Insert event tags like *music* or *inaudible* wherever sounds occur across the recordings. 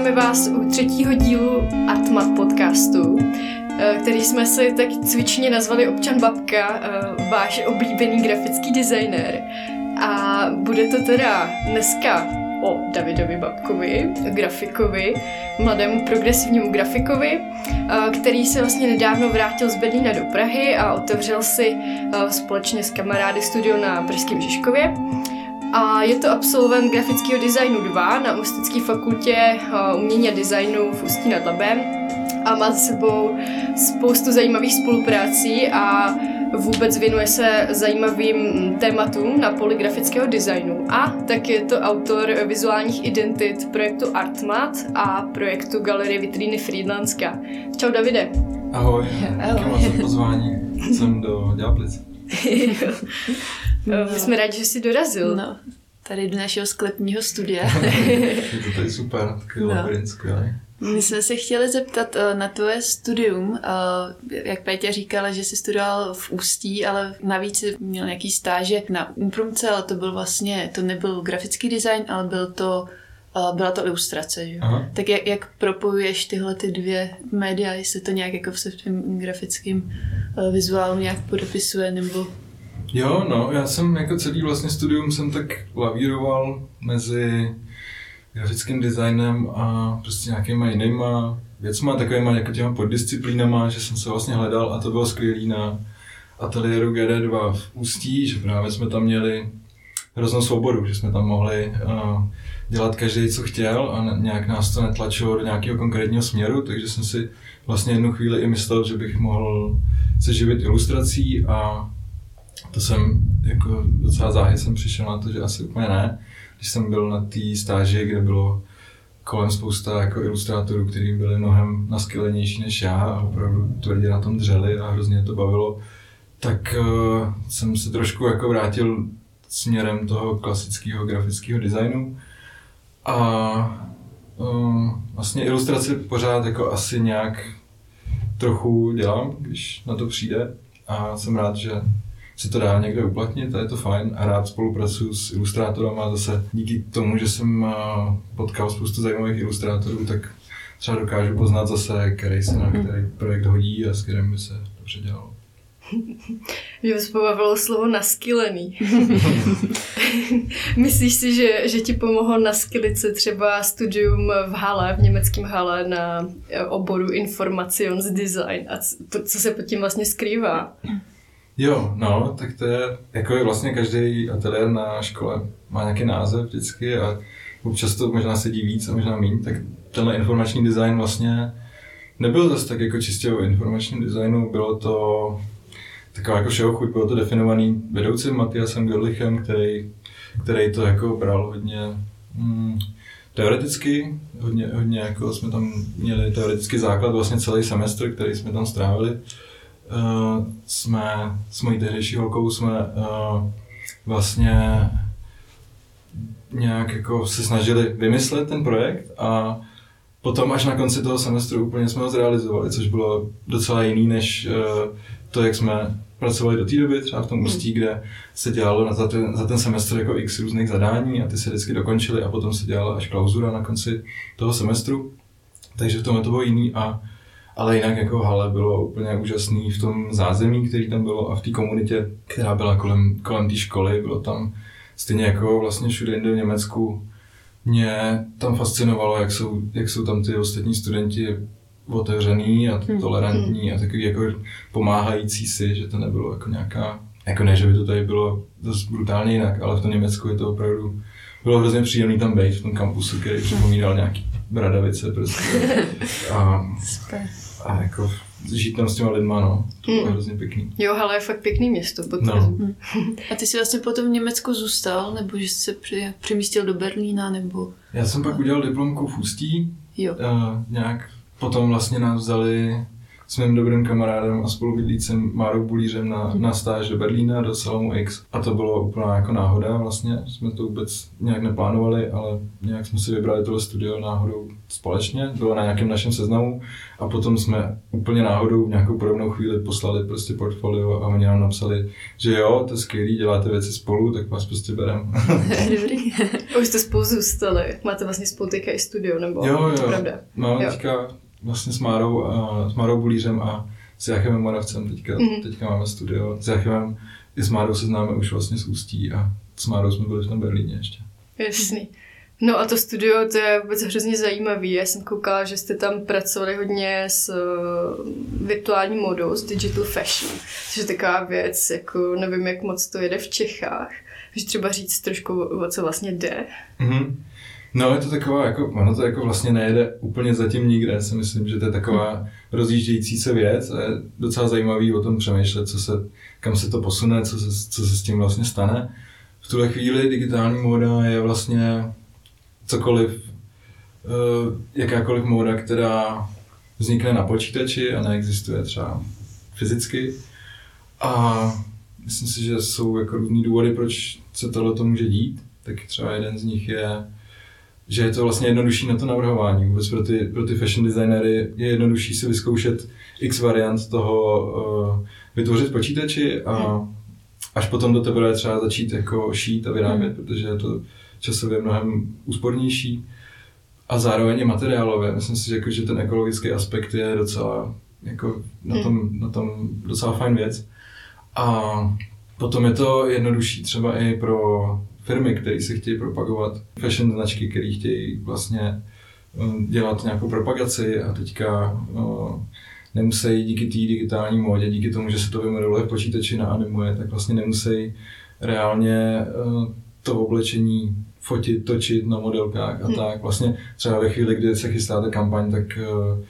Vítáme vás u třetího dílu Artmat podcastu, eh, který jsme si tak cvičně nazvali Občan Babka, eh, váš oblíbený grafický designer. A bude to teda dneska o Davidovi Babkovi, grafikovi, mladému progresivnímu grafikovi, eh, který se vlastně nedávno vrátil z Berlína do Prahy a otevřel si společně s kamarády studio na Pražském Žižkově. A je to absolvent grafického designu 2 na Ústecké fakultě eh, umění a designu v Ústí nad Labem a má za sebou spoustu zajímavých spoluprací a vůbec věnuje se zajímavým tématům na poli grafického designu. A tak je to autor vizuálních identit projektu Artmat a projektu Galerie Vitríny Friedlandska. Čau Davide. Ahoj, Ahoj. díky pozvání jsem do Dělaplic. *laughs* No. My jsme rádi, že jsi dorazil. No, tady do našeho sklepního studia. *laughs* je to *laughs* tady super, takový no. labirint. My jsme se chtěli zeptat uh, na tvoje studium. Uh, jak Pétě říkala, že jsi studoval v Ústí, ale navíc jsi měl nějaký stáže na Umprumce, ale to byl vlastně, to nebyl grafický design, ale byl to byla to ilustrace, že? Tak jak, jak propojuješ tyhle ty dvě média, jestli to nějak jako v svém grafickém uh, vizuálu nějak podepisuje, nebo Jo, no, já jsem jako celý vlastně studium jsem tak lavíroval mezi grafickým designem a prostě nějakýma jinýma věcma, takovýma jako těma poddisciplínama, že jsem se vlastně hledal a to bylo skvělý na ateliéru GD2 v Ústí, že právě jsme tam měli hroznou svobodu, že jsme tam mohli uh, dělat každý, co chtěl a nějak nás to netlačilo do nějakého konkrétního směru, takže jsem si vlastně jednu chvíli i myslel, že bych mohl se živit ilustrací a to jsem jako docela záhy jsem přišel na to, že asi úplně ne. Když jsem byl na té stáži, kde bylo kolem spousta jako ilustrátorů, kteří byli mnohem naskylenější než já a opravdu tvrdě na tom dřeli a hrozně to bavilo, tak uh, jsem se trošku jako vrátil směrem toho klasického grafického designu a uh, vlastně ilustraci pořád jako asi nějak trochu dělám, když na to přijde a jsem rád, že se to dá někde uplatnit a je to fajn a rád spolupracuju s ilustrátorem a zase díky tomu, že jsem eh, potkal spoustu zajímavých ilustrátorů, tak třeba dokážu poznat zase, který se na mhm. který projekt hodí a s kterým by se dobře dělalo. *laughs* Mě vás pobavilo slovo naskylený. *laughs* Myslíš si, že, že ti pomohlo naskylit se třeba studium v Hale, v německém Hale na eh, oboru Informations Design a to, co se pod tím vlastně skrývá? Jo, no, tak to je, jako je vlastně každý ateliér na škole má nějaký název vždycky a občas to možná sedí víc a možná méně, tak tenhle informační design vlastně nebyl zase tak jako čistě o informačním designu, bylo to taková jako všeho chuť, bylo to definovaný vedoucím Matiasem Gerlichem, který, který to jako bral hodně hmm, teoreticky, hodně, hodně jako jsme tam měli teoretický základ, vlastně celý semestr, který jsme tam strávili uh, jsme s mojí tehdejší holkou jsme uh, vlastně nějak jako se snažili vymyslet ten projekt a potom až na konci toho semestru úplně jsme ho zrealizovali, což bylo docela jiný než uh, to, jak jsme pracovali do té doby, třeba v tom Ústí, hmm. kde se dělalo na za, ten, za ten semestr jako x různých zadání a ty se vždycky dokončily a potom se dělala až klauzura na konci toho semestru. Takže v tom to bylo jiný a ale jinak jako hale bylo úplně úžasný v tom zázemí, který tam bylo a v té komunitě, která byla kolem, kolem té školy, bylo tam stejně jako vlastně všude jinde v Německu. Mě tam fascinovalo, jak jsou, jak jsou tam ty ostatní studenti otevřený a hmm. tolerantní a takový jako pomáhající si, že to nebylo jako nějaká, jako ne, že by to tady bylo dost brutálně jinak, ale v tom Německu je to opravdu, bylo hrozně příjemný tam být v tom kampusu, který připomínal nějaký bradavice prostě. *laughs* A, a jako žít tam s těma lidma, no. To bylo mm. hrozně pěkný. Jo, ale je fakt pěkný město. No. A ty jsi vlastně potom v Německu zůstal, nebo že jsi se při, přemístil do Berlína, nebo... Já jsem pak udělal diplomku v Ústí. Jo. Uh, nějak potom vlastně nás vzali s mým dobrým kamarádem a spolubydlícím Márou Bulířem na, na stáž do Berlína, do Salamu X. A to bylo úplná jako náhoda vlastně, jsme to vůbec nějak neplánovali, ale nějak jsme si vybrali tohle studio náhodou společně, bylo na nějakém našem seznamu a potom jsme úplně náhodou v nějakou podobnou chvíli poslali prostě portfolio a oni nám napsali, že jo, to je skvělý, děláte věci spolu, tak vás prostě berem. *laughs* Dobrý. Už jste spolu zůstali, máte vlastně spolu teďka i studio, nebo Jo, jo. to pravda? Máme Jo. teďka vlastně s Márou, a, s Márou Bulířem a s Jachemem Moravcem teďka, Mhm. teďka máme studio. S Jachemem i s Márou se známe už vlastně z Ústí a s Márou jsme byli v tom Berlíně ještě. Jasný. No a to studio, to je vůbec hrozně zajímavý. Já jsem koukala, že jste tam pracovali hodně s uh, virtuální modou, s digital fashion, což je taková věc, jako nevím, jak moc to jede v Čechách. Můžeš třeba říct trošku, o co vlastně jde? Mhm. No, je to taková, jako, ono to jako vlastně nejede úplně zatím nikde, si myslím, že to je taková rozjíždějící se věc a je docela zajímavý o tom přemýšlet, co se, kam se to posune, co se, co se s tím vlastně stane. V tuhle chvíli digitální móda je vlastně cokoliv, eh, jakákoliv móda, která vznikne na počítači a neexistuje třeba fyzicky. A myslím si, že jsou jako různý důvody, proč se tohle to může dít. Tak třeba jeden z nich je, že je to vlastně jednodušší na to navrhování. Vůbec pro ty, pro ty fashion designery je jednodušší si vyzkoušet x variant toho uh, vytvořit počítači a až potom do tebe třeba začít jako šít a vyrábět, protože je to časově mnohem úspornější a zároveň i materiálové. Myslím si, že, jako, že ten ekologický aspekt je docela jako na tom, na tom docela fajn věc. A potom je to jednodušší třeba i pro firmy, které se chtějí propagovat, fashion značky, které chtějí vlastně um, dělat nějakou propagaci a teďka uh, nemusí díky té digitální módě, díky tomu, že se to vymodeluje v počítači naanimuje, tak vlastně nemusí reálně uh, to oblečení fotit, točit na modelkách a Hmm. tak. Vlastně třeba ve chvíli, kdy se chystáte kampaň, tak, uh,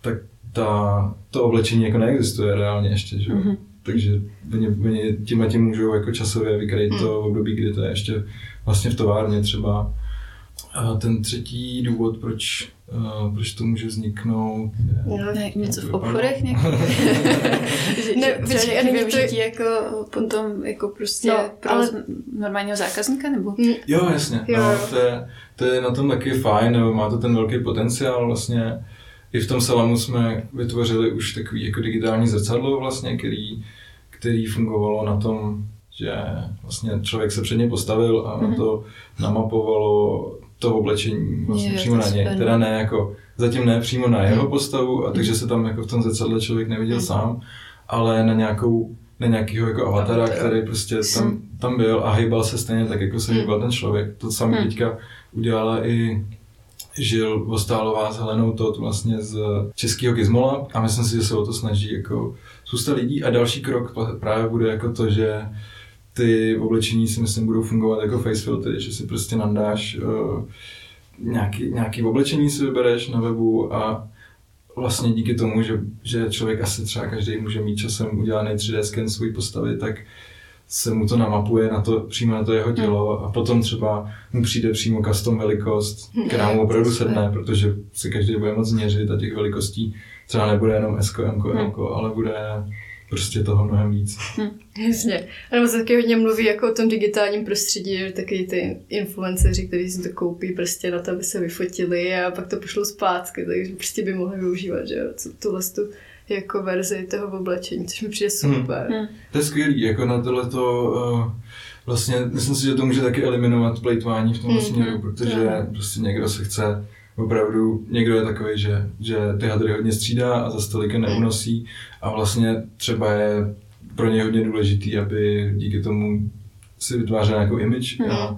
tak ta, to oblečení jako neexistuje reálně ještě, že? jo. Takže oni, oni tím a tím můžou jako časově vykrýt to období, kdy to je ještě vlastně v továrně třeba. A ten třetí důvod, proč, uh, proč to může vzniknout, je, No, Ne, něco v obchodech nějaký? *laughs* že, Ne, počkej, to- jako potom jako prostě No, pro ale- normálního zákazníka nebo? Jo, jasně. Jo, no, jo. to, je, to je na tom taky fajn, nebo má to ten velký potenciál vlastně. I v tom Salamu jsme vytvořili už takový jako digitální zrcadlo vlastně, který, který fungovalo na tom, že vlastně člověk se před něj postavil a Mhm. mm-hmm. to namapovalo to oblečení vlastně Jo, přímo na je něj. super. Teda ne jako, zatím ne přímo na jeho Mhm. postavu, a takže se tam jako v tom zrcadle člověk neviděl Mhm. sám, ale na nějakou na nějakého jako avatara, Avatar. který prostě tam, tam byl a hejbal se stejně tak, jako se hejbal ten člověk. To samé teďka udělala i Žil Vostálová s Helenou Tot vlastně z českého Gizmola a myslím si, že se o to snaží jako spousta lidí. A další krok právě bude jako to, že ty oblečení si myslím budou fungovat jako face filtry, že si prostě nandáš uh, nějaký, nějaký oblečení si vybereš na webu a vlastně díky tomu, že, že člověk asi třeba každý může mít časem udělaný 3D sken své postavy, tak se mu to namapuje na to, přímo na to jeho tělo a potom třeba mu přijde přímo custom velikost, *laughs* která mu opravdu sedne, protože si každý bude moc změřit a těch velikostí třeba nebude jenom S, M, L, ale bude prostě toho mnohem víc. Jasně. A nebo se taky hodně mluví jako o tom digitálním prostředí, že taky ty influenceři, kteří si to koupí prostě na to, aby se vyfotili a pak to pošlou zpátky, takže prostě by mohli využívat, že jo, tuhle tu jako verzi toho oblečení, což mi přijde super. Hmm. To je skvělý, jako na tohleto uh, vlastně, myslím si, že to může taky eliminovat plejtvání v tom Mhm, směru, protože jo. prostě někdo se chce opravdu, někdo je takový, že, že ty hadry hodně střídá a za stolikem neunosí a vlastně třeba je pro něj hodně důležitý, aby díky tomu si vytvářel nějakou image a,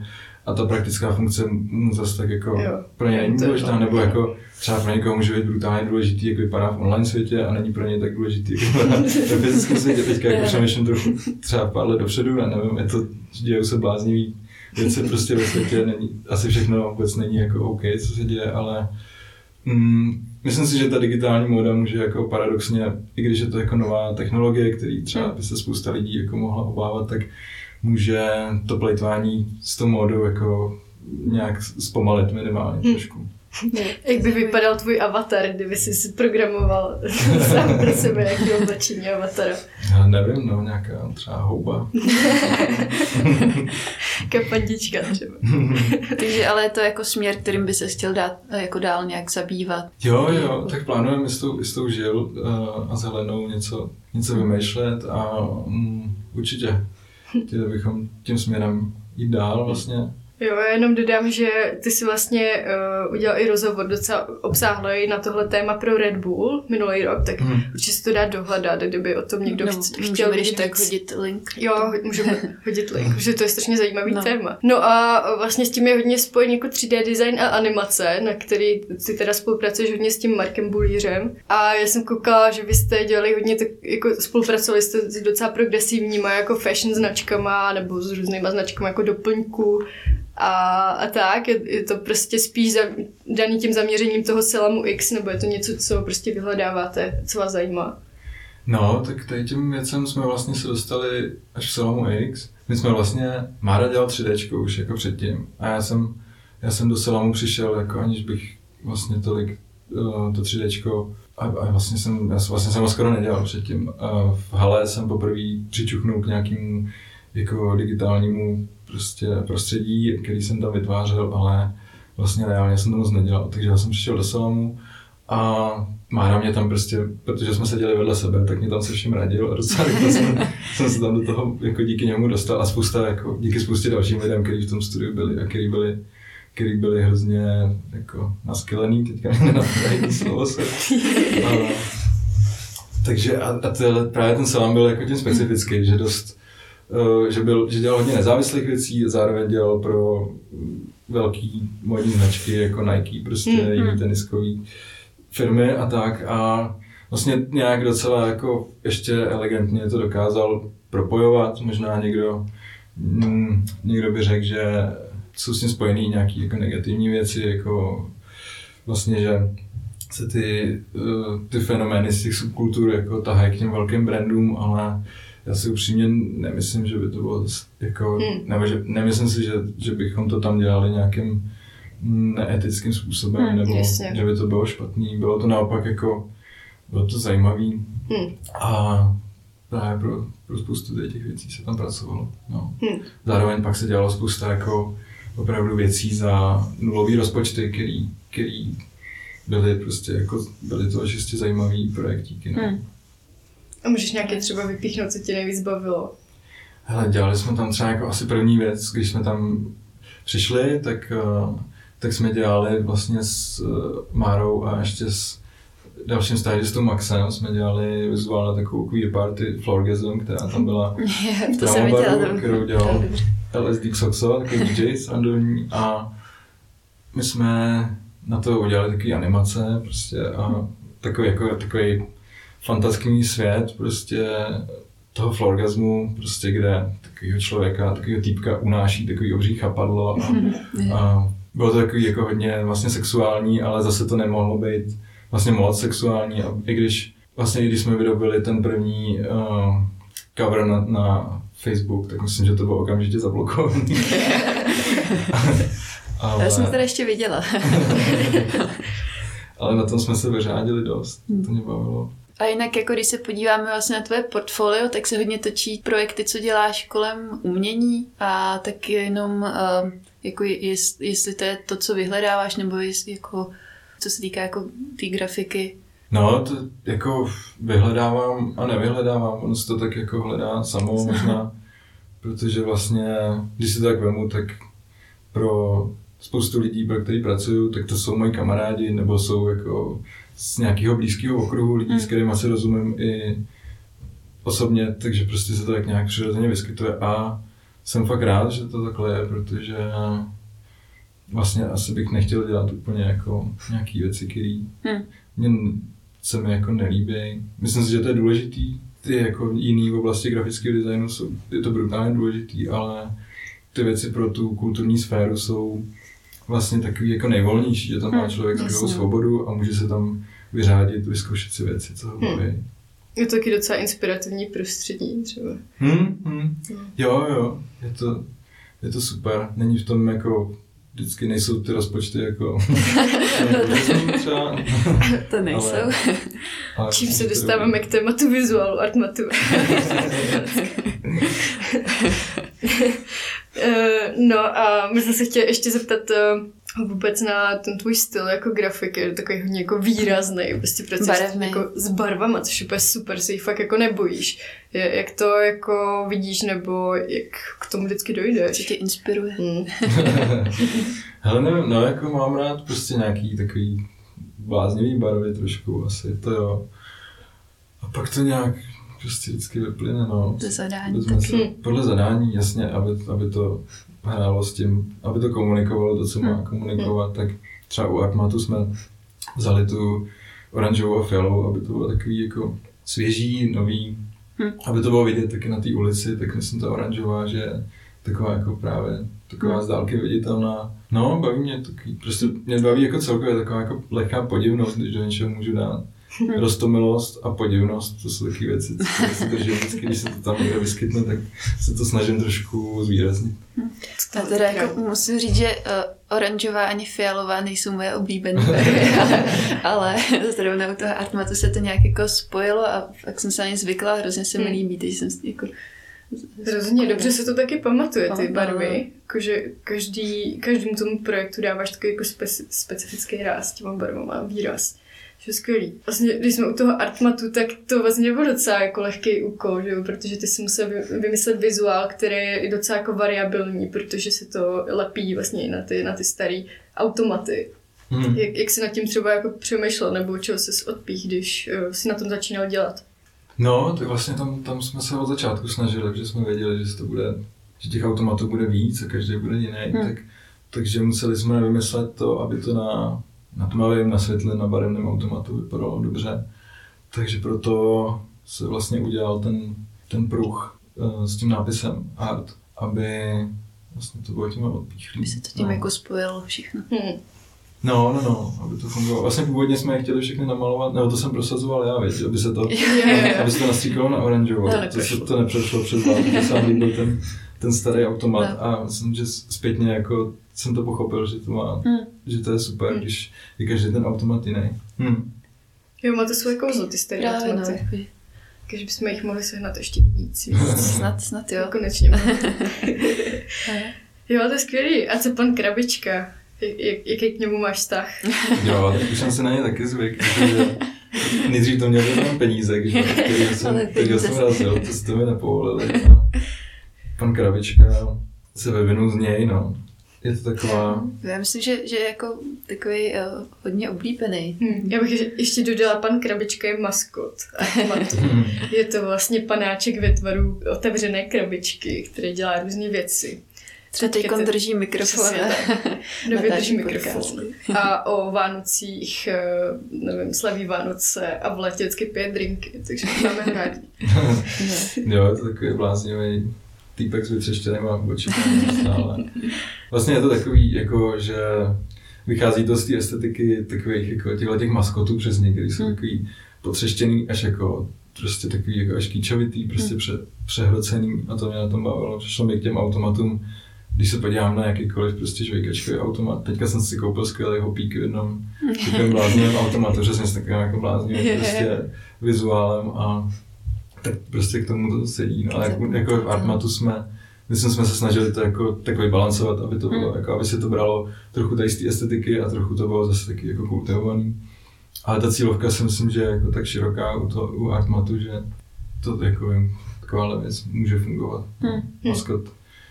a ta praktická funkce mu zase tak jako Jo. pro ně není důležitá, nebo jako třeba pro někoho může být brutálně důležitý, jak vypadá v online světě a není pro ně tak důležitý, jak vypadá ve *laughs* fyzickém světě. Teďka jako přemýšlím trochu třeba pár let dopředu a nevím, je to, dějou se bláznivý věci prostě ve světě, není, asi všechno vůbec není jako OK, co se děje, ale mm, myslím si, že ta digitální móda může jako paradoxně, i když je to jako nová technologie, který třeba by se spousta lidí jako mohla obávat, tak může to plejtvání s tou módou jako nějak zpomalit minimálně Hmm. trošku. Jak by vypadal tvůj avatar, kdyby jsi si programoval *laughs* sám pro sebe jaký oblečení avatara? Já nevím, no, nějaká třeba houba. *laughs* Kapandička třeba. *laughs* Takže ale je to jako směr, kterým by se chtěl dát jako dál nějak zabývat. Jo, jo, tak plánujeme s tou, s tou žil uh, a zelenou něco, něco vymýšlet a um, určitě chtěli bychom tím směrem jít dál vlastně. Jo, já jenom dodám, že ty si vlastně uh, udělal i rozhovor docela obsáhlý na tohle téma pro Red Bull minulý rok, tak hmm. určitě se to dá dohledat, kdyby o tom někdo no, chc- chtěl když tak hodit link. Jo, můžeme *laughs* hodit link, že to je strašně zajímavý no. téma. No a vlastně s tím je hodně spojený jako 3D design a animace, na který ty teda spolupracuješ hodně s tím Markem Bulířem. A já jsem koukala, že vy jste dělali hodně, tak jako spolupracovali jste s docela progresivníma jako fashion značkama nebo s různýma značkama jako doplňků a, a tak. Je, je to prostě spíš za, daný tím zaměřením toho Selamu X, nebo je to něco, co prostě vyhledáváte, co vás zajímá? No, tak tady tím věcem jsme vlastně se dostali až v Selamu X. My jsme vlastně, Mára dělal 3D už jako předtím a já jsem, já jsem do Selamu přišel jako aniž bych vlastně tolik uh, to 3D a, a vlastně jsem, já vlastně jsem ho skoro nedělal předtím. A v hale jsem poprvé přičuchnul k nějakému jako digitálnímu prostě prostředí, který jsem tam vytvářel, ale vlastně reálně jsem to moc nedělal. Takže já jsem přišel do Salamu a Mára mě tam prostě, protože jsme seděli vedle sebe, tak mě tam se vším radil a docela rychle jsem, *laughs* jsem se tam do toho jako díky němu dostal a spousta, jako, díky spoustě dalším lidem, kteří v tom studiu byli a kteří byli který byli hrozně jako naskylený, teďka nenapadají slovo se. *laughs* A, takže a, a to, právě ten salam byl jako tím specifický, že dost, že, byl, že dělal hodně nezávislých věcí, zároveň dělal pro velký modní značky jako Nike, prostě mm-hmm. jiný teniskový firmy a tak a vlastně nějak docela jako ještě elegantně to dokázal propojovat, možná někdo, mm, někdo by řekl, že jsou s tím spojený nějaké jako negativní věci, jako vlastně, že se ty, eh, ty fenomény z těch subkultur jako tahají k těm velkým brandům, ale já si upřímně nemyslím, že by to bylo jako, hmm. nebo že, nemyslím si, že, že bychom to tam dělali nějakým neetickým způsobem, hmm, nebo jasně. že by to bylo špatný. Bylo to naopak jako, bylo to zajímavý hmm. a právě pro, pro spoustu těch věcí se tam pracovalo. No. Hmm. Zároveň pak se dělalo spousta jako opravdu věcí za nulový rozpočty, který, který byly prostě jako, byly to čistě zajímavý projektíky. No. Hmm. A můžeš nějaké třeba vypíchnout, co tě nejvíc bavilo? Hele, dělali jsme tam třeba jako asi první věc, když jsme tam přišli, tak, uh, tak jsme dělali vlastně s uh, Márou a ještě s dalším stážistou Maxem jsme dělali vizuálně takovou queer party Florgasm, která tam byla *laughs* to jsem viděla, kterou dělal LSD Xoxo, takový *laughs* DJ s a my jsme na to udělali takové animace prostě a takový, jako, takový fantastický svět prostě toho florgasmu, prostě kde takového člověka, takového týpka unáší takový obří chapadlo a, a bylo to takový jako hodně vlastně sexuální, ale zase to nemohlo být vlastně moc sexuální a i když vlastně i když jsme vydobili ten první uh, cover na, na Facebook, tak myslím, že to bylo okamžitě zablokovaný. *laughs* ale... Já jsem to teda ještě viděla. *laughs* ale na tom jsme se vyřádili dost, to mě bavilo. A jinak, jako když se podíváme vlastně na tvoje portfolio, tak se hodně točí projekty, co děláš kolem umění a tak jenom, uh, jako jest, jestli to je to, co vyhledáváš, nebo jestli jako, co se týká jako té tý grafiky. No, to jako vyhledávám a nevyhledávám, ono se to tak jako hledá samo *laughs* možná, protože vlastně, když si to tak vemu, tak pro spoustu lidí, pro který pracuju, tak to jsou moji kamarádi, nebo jsou jako z nějakého blízkého okruhu lidí, mm. s kterými se rozumím i osobně, takže prostě se to tak nějak přirozeně vyskytuje a jsem fakt rád, že to takhle je, protože vlastně asi bych nechtěl dělat úplně jako nějaký věci, které hmm. mě se mi jako nelíbí. Myslím si, že to je důležitý. Ty jako jiný v oblasti grafického designu jsou, je to brutálně důležitý, ale ty věci pro tu kulturní sféru jsou vlastně takový jako nejvolnější, že tam má hmm, člověk takovou svobodu a může se tam vyřádit, vyzkoušet si věci, co ho hmm. baví. Hmm. Je to taky docela inspirativní prostředí třeba. Hmm, hmm. Jo, jo, je to, je to super. Není v tom jako vždycky nejsou ty rozpočty jako... *laughs* třeba, to nejsou. Ale, ale Čím se dostáváme k tématu vizuálu artmatu. *laughs* *laughs* Eh, no a my jsme se chtěli ještě zeptat eh, vůbec na ten tvůj styl jako grafik je takový hodně jako výrazný, prostě pracuješ jako s barvama, což je úplně super, se jich fakt jako nebojíš. Je, jak to jako vidíš, nebo jak k tomu vždycky dojdeš? Co tě inspiruje? Hmm. *laughs* Hele, nevím, no jako mám rád prostě nějaký takový bláznivý barvy trošku asi, to jo. A pak to nějak prostě vždycky vyplyne, no. To zadání taky. Se, podle zadání, jasně, aby, aby to hrálo s tím, aby to komunikovalo to, co má hmm. komunikovat, tak třeba u Artmatu jsme vzali tu oranžovou a fialovou, aby to bylo takový jako svěží, nový, hmm. aby to bylo vidět taky na té ulici, tak myslím ta oranžová, že je taková jako právě taková hmm. z dálky viditelná. No, baví mě takový, prostě mě baví jako celkově taková jako lehká podivnost, když do něčeho můžu dát. *laughs* Rostomilost a podivnost, to jsou taky věci, co drží vždycky, když se to tam někde vyskytne, tak se to snažím trošku zvýraznit. A teda jako musím říct, že uh, oranžová ani fialová nejsou moje oblíbené *laughs* ale, ale *laughs* zrovna u toho Artmatu se to nějak jako spojilo a tak jsem se na ně zvykla a hrozně se mi hmm. líbí, takže jsem jako Hrozně dobře se to taky pamatuje, ty barvy. Jakože každý, každému tomu projektu dáváš takový jako speci, specifický ráz těma barvama, výraz že skvělý. Vlastně, když jsme u toho artmatu, tak to vlastně bylo docela jako lehký úkol, že jo? protože ty si musel vymyslet vizuál, který je i docela jako variabilní, protože se to lepí vlastně i na ty, na ty staré automaty. Hmm. Jak, jak jsi nad tím třeba jako přemýšlel, nebo čeho jsi odpích, když uh, jsi na tom začínal dělat? No, tak vlastně tam, tam jsme se od začátku snažili, protože jsme věděli, že to bude, že těch automatů bude víc a každý bude jiný, hmm. tak, takže museli jsme vymyslet to, aby to na na tmavém, na světlém, na barevném automatu vypadalo dobře. Takže proto se vlastně udělal ten, ten pruh uh, s tím nápisem art, aby vlastně to bylo tím odpíchlý. Aby se to tím no. jako spojilo všechno. Hmm. No, no, no, aby to fungovalo. Vlastně původně jsme je chtěli všechny namalovat, nebo to jsem prosazoval já, věď, aby se to, aby se to nastříkalo na oranžovo. To, to, to nepřešlo přes vás, to se líbil ten, ten starý automat no. a myslím, že zpětně jako jsem to pochopil, že to má, hmm. že to je super, hmm. když je každý ten automat jiný. Hmm. Jo, má to svoje kouzlo, ty staré automaty. No, Takže bychom jich mohli sehnat ještě víc. snad, snad jo. Konečně. *laughs* jo, to je skvělý. A co pan Krabička? Jak, jaký k němu máš vztah? jo, tak už jsem se na ně taky zvyk. Nejdřív to měl tam peníze, když jsem, který jsem razil, to jste mi nepovolili. No. Pan Krabička se vyvinul z něj, no je to taková... Já myslím, že, že jako takový uh, hodně oblíbený. Hmm. Já bych ještě dodala, pan Krabička je maskot. *laughs* Hmm. je to vlastně panáček ve tvaru otevřené krabičky, který dělá různé věci. Třeba teď drží mikrofon. Době *laughs* drží mikrofon. A o Vánocích, eh, nevím, slaví Vánoce a v letě vždycky pije drinky, takže máme rádi. *laughs* jo, to takový bláznivý týpek s vytřeštěnýma očima stále. Vlastně je to takový, jako, že vychází to z té estetiky takových jako těchto těch maskotů přesně, který jsou hmm. takový potřeštěný až jako prostě takový jako až kýčovitý, prostě hmm. pře, přehrocený a to mě na tom bavilo. Přišlo mi k těm automatům, když se podívám na jakýkoliv prostě žvejkačkový automat. Teďka jsem si koupil skvělý hopík v jednom *laughs* takovém bláznivém automatu, přesně s takovým jako bláznivým prostě vizuálem a tak prostě k tomu to sedí. No, ale jako, jako v Artmatu jsme, myslím, jsme se snažili to jako takový balancovat, aby to bylo, hmm. jako, aby se to bralo trochu tady z té estetiky a trochu to bylo zase taky jako kultivovaný. Ale ta cílovka si myslím, že je jako tak široká u, to, u Artmatu, že to jako takováhle věc může fungovat. Hmm. Maskot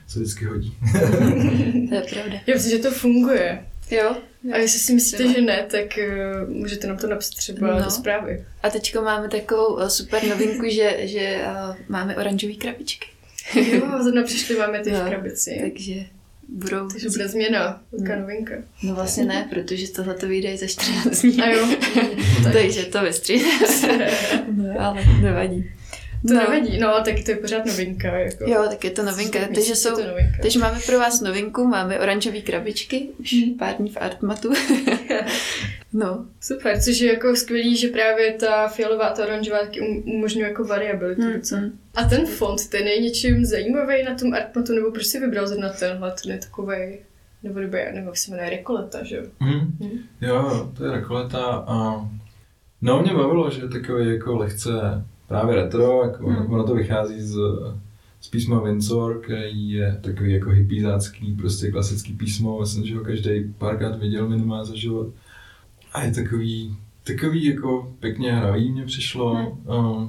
se vždycky hodí. *laughs* to je pravda. Já myslím, že to funguje. Jo. A jestli si myslíte, že ne, tak uh, můžete nám to napsat třeba no. do zprávy. A teďka máme takovou uh, super novinku, že, že uh, máme oranžové krabičky. jo, zrovna přišli, máme ty no, krabici. Takže budou... Takže bude změna, velká no. novinka. No vlastně ne, protože tohle to vyjde za 14 dní. A jo. *laughs* Takže to vystřídáme. no, *laughs* *laughs* ale nevadí. To no. nevadí, no, tak to je pořád novinka. Jako. Jo, tak je to novinka. Takže, jsou, to novinka. takže máme pro vás novinku, máme oranžové krabičky, už hmm. pár dní v Artmatu. *laughs* no. Super, což je jako skvělý, že právě ta fialová, ta oranžová taky um, umožňuje jako variabilitu hmm. docela. A ten font, ten je něčím zajímavý na tom Artmatu, nebo proč si vybral zrovna tenhle, ten je takovej nebo nevím, jak se jmenuje, Rekoleta, že jo? Hmm. Hmm. Jo, to je Rekoleta a no mě bavilo, že je takový jako lehce právě retro, jako Hmm. ono to vychází z, z písma Windsor, který je takový jako hypízácký, prostě klasický písmo, myslím, že ho každý párkrát viděl minimálně za život. A je takový, takový jako pěkně hravý mě přišlo. Hmm.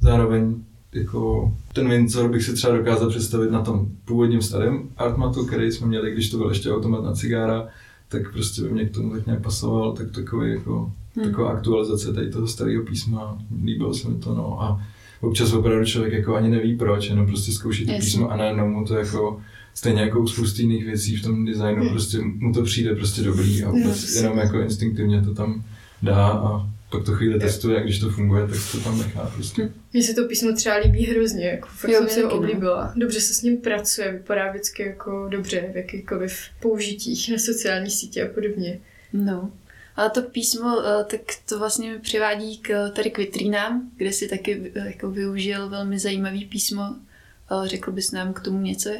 Zároveň jako ten Windsor bych si třeba dokázal představit na tom původním starém artmatu, který jsme měli, když to byl ještě automat na cigára, tak prostě by mě k tomu tak nějak pasoval, tak takový jako, Hmm. taková aktualizace tady toho starého písma, líbilo se mi to, no a občas opravdu člověk jako ani neví proč, jenom prostě zkouší to písmo a najednou mu to jako stejně jako u spousty jiných věcí v tom designu, Hmm. prostě mu to přijde prostě dobrý a No, prostě jenom jako instinktivně to tam dá a pak to chvíli testuje a když to funguje, tak to tam nechá prostě. Mně se to písmo třeba líbí hrozně, jako fakt Jo, jsem ho taky, no. oblíbila. Dobře se s ním pracuje, vypadá vždycky jako dobře v jakýchkoliv použitích na sociální sítě a podobně. No. Ale to písmo, eh, tak to vlastně mi přivádí k, tady k vitrínám, kde si taky eh, jako využil velmi zajímavý písmo. Eh, Řekl bys nám k tomu něco?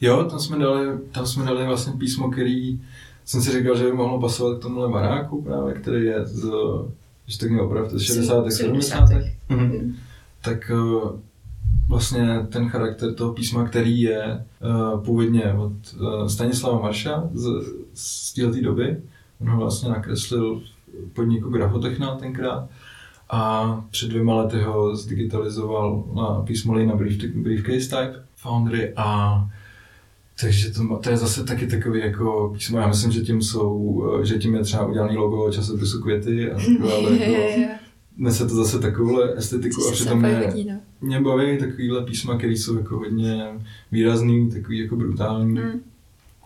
Jo, tam jsme dali, tam jsme dali vlastně písmo, který jsem si říkal, že by mohlo pasovat k tomuhle baráku právě, který je z, když tak mě opravdu, z 60. 70. Mhm. Mm. tak eh, vlastně ten charakter toho písma, který je eh, původně od eh, Stanislava Marša z, z této doby, on ho vlastně nakreslil podniku Grafotechna tenkrát a před dvěma lety ho zdigitalizoval na písmo na brief, Briefcase Type Foundry a takže to, to je zase taky takový jako písmo, já myslím, že tím jsou, že tím je třeba udělaný logo časopisu Květy a takové, ale *laughs* jako, nese to zase takovouhle estetiku a přitom hodí, no. mě baví takovýhle písma, které jsou jako hodně výrazný, takový jako brutální. Mm.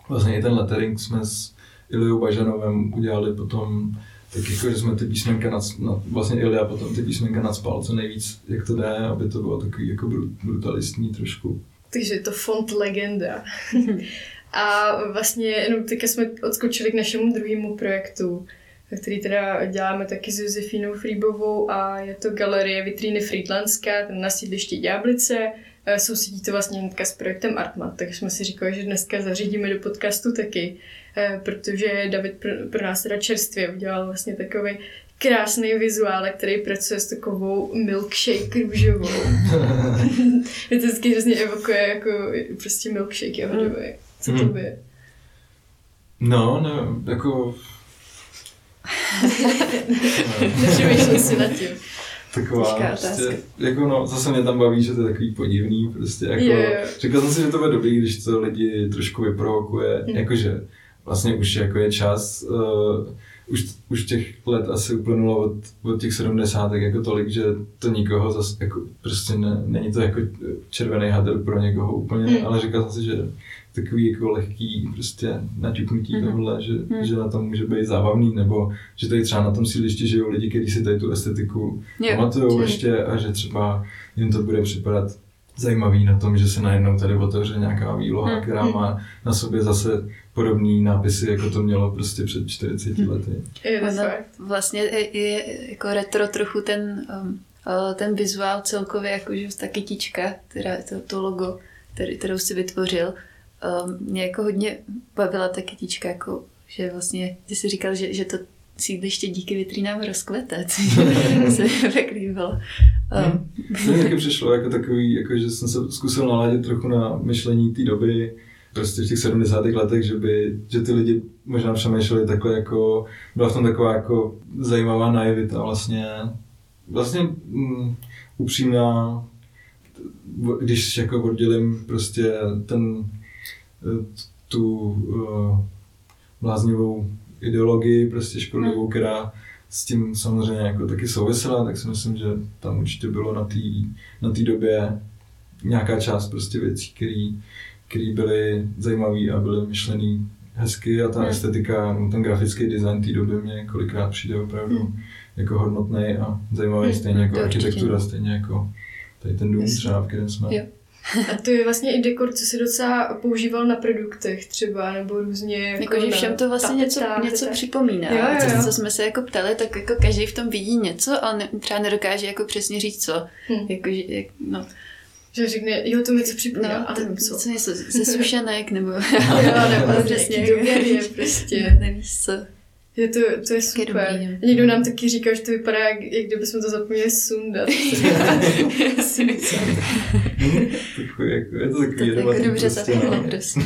Vlastně i ten lettering jsme s Iliou Bažanovem udělali potom tak jako, že jsme ty písmenka nad, nad, vlastně Ilia potom ty písmenka nadspal co nejvíc, jak to jde, aby to bylo takový jako bru- brutalistní trošku. Takže je to font legenda. *laughs* a vlastně jenom teďka jsme odskočili k našemu druhému projektu, který teda děláme taky s Josefínou Frýbovou a je to galerie Vitríny Friedlandská, ten na sídlišti Ďáblice. Eh, Sousedí to vlastně hnedka s projektem Artmat, takže jsme si říkali, že dneska zařídíme do podcastu taky, protože David pro, pro nás teda čerstvě udělal vlastně takový krásný vizuál, který pracuje s takovou milkshake růžovou. *laughs* Je to vždycky hrozně evokuje jako prostě milkshake jeho doby. Co to Mm. by? No, no, jako... *laughs* Nepřemýšlel si nad tím. Taková, prostě, otázka. jako no, zase mě tam baví, že to je takový podivný, prostě jako, jo. říkal jsem si, že to bude dobrý, když to lidi trošku vyprovokuje, Mm. jakože vlastně už jako je čas, uh, už, už těch let asi uplynulo od, od těch 70. jako tolik, že to nikoho zase jako prostě ne, není to jako červený hadr pro někoho úplně, Mm. ale říkal jsem si, že takový jako lehký prostě naťuknutí Mhm. tohle, že, Mm. že na tom může být zábavný, nebo že tady třeba na tom sídlišti žijou lidi, kteří si tady tu estetiku pamatujou ještě a že třeba jim to bude připadat zajímavý na tom, že se najednou tady otevře nějaká výloha, Hmm. která má na sobě zase podobný nápisy, jako to mělo prostě před 40 Hmm. lety. Je to Ono fakt. vlastně je, je jako retro trochu ten, um, uh, ten vizuál celkově, jakože ta kytička, teda to, to logo, který, kterou si vytvořil. Um, mě jako hodně bavila ta kytička, jako, že vlastně, ty jsi říkal, že, že to sídliště díky vitrínám rozkvete, *laughs* což se mi fakt líbilo. Um, Mně taky přišlo jako takový, jako že jsem se zkusil naladit trochu na myšlení té doby, prostě v těch 70. letech, že by, že ty lidi možná přemýšleli takhle jako, byla v tom taková jako zajímavá naivita vlastně, vlastně mm, upřímná, když jako oddělím prostě ten, eh, tu uh, bláznivou ideologii prostě škodlivou, která s tím samozřejmě jako taky souvisela, tak si myslím, že tam určitě bylo na té na době nějaká část prostě věcí, který, který byly zajímavé a byly myšlený hezky a ta Hmm. estetika, no, ten grafický design té doby mě kolikrát přijde opravdu Hmm. jako hodnotný a zajímavý, Hmm, stejně jako to určitě. architektura, stejně jako tady ten dům Jasně. třeba, v kterém jsme. Jo. A to je vlastně i dekor, co si docela používal na produktech třeba, nebo různě jako Jakože na všem to vlastně něco, něco připomíná. Jo, jo, jo. Co, co jsme se jako ptali, tak jako každý v tom vidí něco, ale ne, třeba nedokáže jako přesně říct co. Hm. Jakože, jak, no. Že řekne, jo, to mi to připomíná, No, a to, nevím co. co něco ze sušenek, nebo... *laughs* Jo, nebo Ale přesně, přesně. důvěry, prostě. Ne, nevíš co. Je to, to je super. dobrý, no. Někdo nám taky říkal, že to vypadá, jak, jak kdybychom to zapomněli sundat. Takový, *laughs* jako, je to takový To je jedovatý dobře prostě, zapomněli, no. prostě.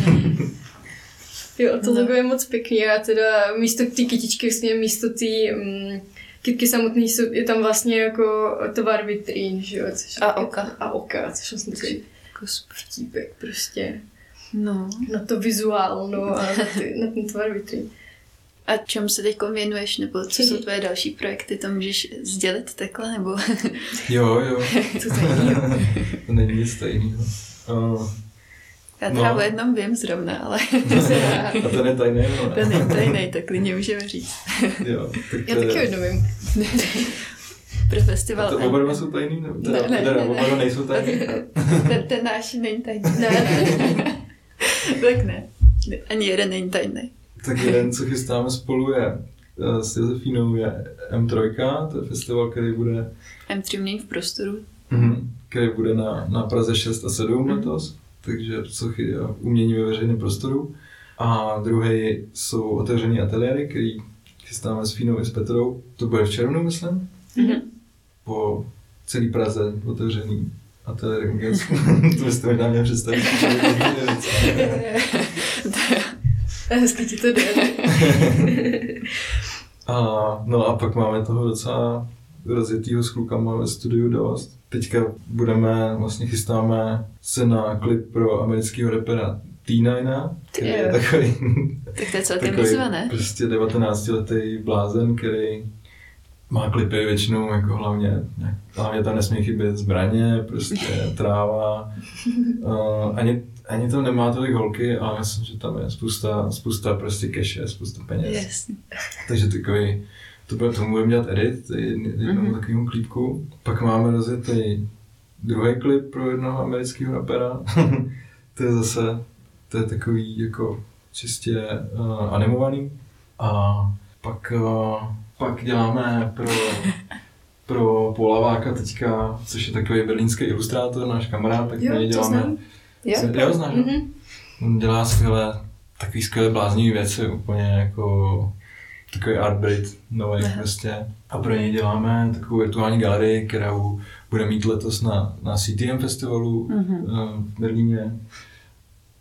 jo, to No. je moc pěkný a teda místo té kytičky, vlastně místo té mm, kytky samotné jsou, je tam vlastně jako tvar vitrín, že jo? Což A oka. A oka, což jsem si Jako vtípek prostě. No. Na to vizuál, no a na, ty, na ten tvar vitrín. A čem se teď věnuješ, nebo co jsou tvoje další projekty, to můžeš sdělit takhle, nebo... Jo, jo. *laughs* Co to jo? *laughs* to není nic tajného. Uh, Já teda No. o jednom vím zrovna, ale *laughs* a to je tajné, no, to ne? není tajnej, tak klidně můžeme říct. Jo, tak Já taky je- jedno vím. *laughs* Pro A festival. to oba dva jsou tajný? Nebo teda, Ne, ne, teda ne, oba ne. dva nejsou tajný? *laughs* ten, ten náš není tajný. Ne, ne. tak ne. Ne, Ani jeden není tajný. Tak jeden, co chystáme spolu je eh, s Josefínou je M3, to je festival, který bude, M3 mění v prostoru. mhm, který bude na, na Praze 6 a 7 letos, takže sochy a umění ve veřejném prostoru. A druhý jsou otevřený ateliéry, který chystáme s Fínou i s Petrou. To bude v červnu, myslím, Mhm. po celý Praze otevřený ateliéry umění. *laughs* to byste možná měli představit. *laughs* A hezky ti to jde. *laughs* A, no a pak máme toho docela rozjetýho s klukama ve studiu dost. Teďka budeme, vlastně chystáme se na klip pro amerického rapera T9, který je takový, Tak to je celkem takový výzva, ne? prostě 19-letý blázen, který má klipy většinou jako hlavně, hlavně tam nesmí chybět zbraně, prostě *laughs* tráva. Uh, ani, ani tam nemá tolik holky, ale myslím, že tam je spousta, spousta prostě cache, spousta peněz. Jasně. Takže takový, to bude, tomu budeme dělat edit, jednomu Mhm. mm-hmm. takovému klípku. Pak máme rozjetý druhý klip pro jednoho amerického rapera. *laughs* to je zase, to je takový jako čistě uh, animovaný. A pak, uh, pak děláme pro, pro Polaváka teďka, což je takový berlínský ilustrátor, náš kamarád, tak Jo, my to děláme. znám. Jo? Jo, znáš? jo? Mhm. On dělá skvěle, takový skvěle bláznivý věci, úplně jako takový art Brit nový Aha. prostě. A pro něj děláme takovou virtuální galerii, kterou bude mít letos na, na CTM festivalu Mhm. eh, v Berlíně.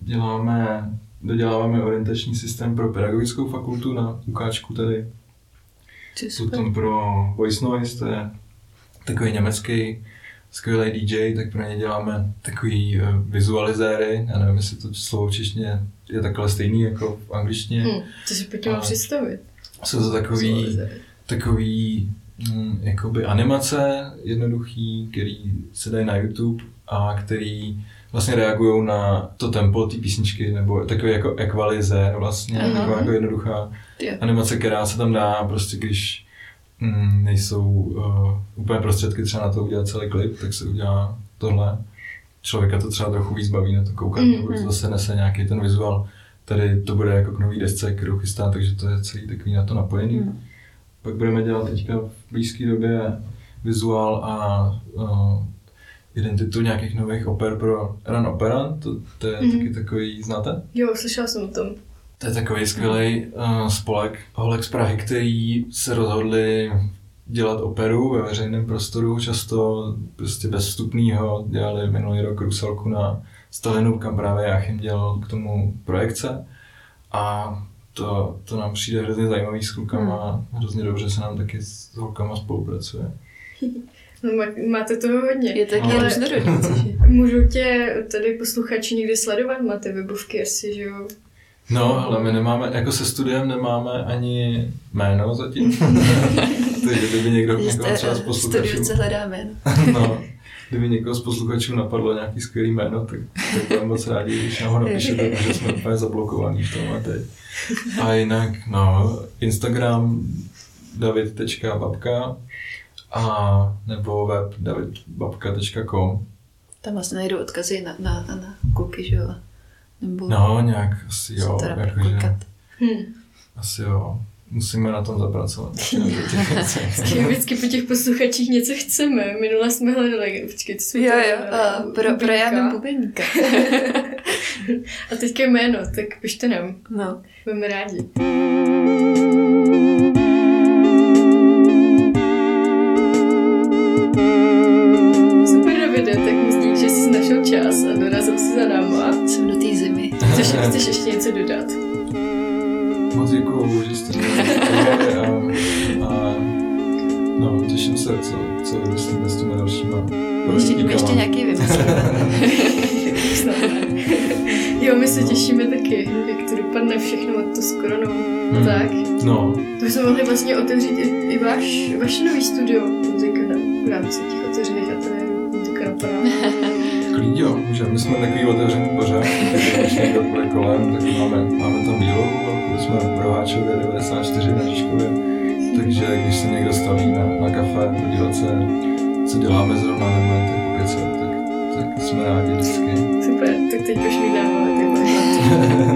Děláme, doděláváme orientační systém pro pedagogickou fakultu na UKčku tady. Potom pro Voice Noise, to je takový německý skvělý DJ, tak pro ně děláme takový uh, vizualizéry. Já nevím, jestli to slovo v češtině je takhle stejný jako v angličtině. Hm, to si pojďme představit. Jsou to takový, takový mm, jakoby animace jednoduchý, který se dají na YouTube a který vlastně reagují na to tempo té písničky, nebo takový jako equalizer vlastně, Aha. taková jako jednoduchá Jo. animace, která se tam dá prostě, když mm, nejsou uh, úplně prostředky třeba na to udělat celý klip, tak se udělá tohle. Člověka to třeba trochu víc baví na to koukat, Mhm. nebo to zase nese nějaký ten vizuál. Tady to bude jako k nový desce, kterou chystá, takže to je celý takový na to napojený. Mhm. Pak budeme dělat teďka v blízké době vizuál a uh, identitu nějakých nových oper pro Run Operan, to, to je Mhm. taky takový, znáte? Jo, slyšela jsem o tom. To je takový skvělý uh, spolek holek z Prahy, který se rozhodli dělat operu ve veřejném prostoru, často prostě bez vstupného. Dělali minulý rok Rusalku na Stalinu, kam právě Jachim dělal k tomu projekce. A to, to nám přijde hrozně zajímavý s klukama, hrozně dobře se nám taky s holkama spolupracuje. No, má- máte toho hodně. Je taky Ale-. Můžou tě tady posluchači někdy sledovat? Máte webovky asi, že jo? No, ale my nemáme, jako se studiem nemáme ani jméno zatím. *laughs* Takže kdyby někdo, Že někoho třeba z jste posluchačů... studiu, co hledáme. *laughs* No, kdyby někoho z posluchačů napadlo nějaký skvělý jméno, tak, tak budeme moc rádi, když nám ho napíšete, *laughs* protože jsme úplně zablokovaní v tomhle teď. A jinak, no, Instagram david.babka a nebo web davidbabka.com. Tam vlastně najdu odkazy na, na, na kluky, že jo? Nebo No, nějak asi jo, teda jakože, proklikat. Hm. asi jo. Musíme na tom zapracovat. *laughs* Vždycky, vždycky po těch posluchačích něco chceme. Minule jsme hledali, počkej, co jsme Jo, to jo, uh, pro, pro Jánu Bubeníka. *laughs* A teďka jméno, tak pište nám. No. Budeme rádi. Super, Davide, tak moc dík, že jsi našel čas a dorazil si za náma. Jsem do té zimy. Chceš, chceš ještě něco dodat? Moc děkuju, že jste mě přijali a, a no, těším se, co, co vymyslíme s těma dalšíma Ještě, ještě nějaký vymyslíme. *laughs* Jo, my se těšíme taky, jak to dopadne všechno od to s koronou. Hmm. Tak, No, to bychom mohli vlastně otevřít i, i váš, vaše nový studio muzika v rámci těch klidně, že my jsme takový otevřený pořád, když někdo bude kolem, tak máme, máme tam výlohu, velkou, jsme v Proháčově 94 na Žižkově, takže když se někdo staví na, na kafe, podívat se, co děláme zrovna, nebo jen tak pokecat, tak, tak jsme rádi vždycky. Super, tak teď náhle takhle. Tak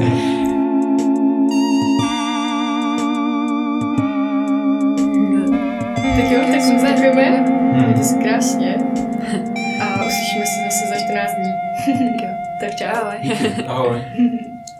A uslyšíme *laughs* *laughs*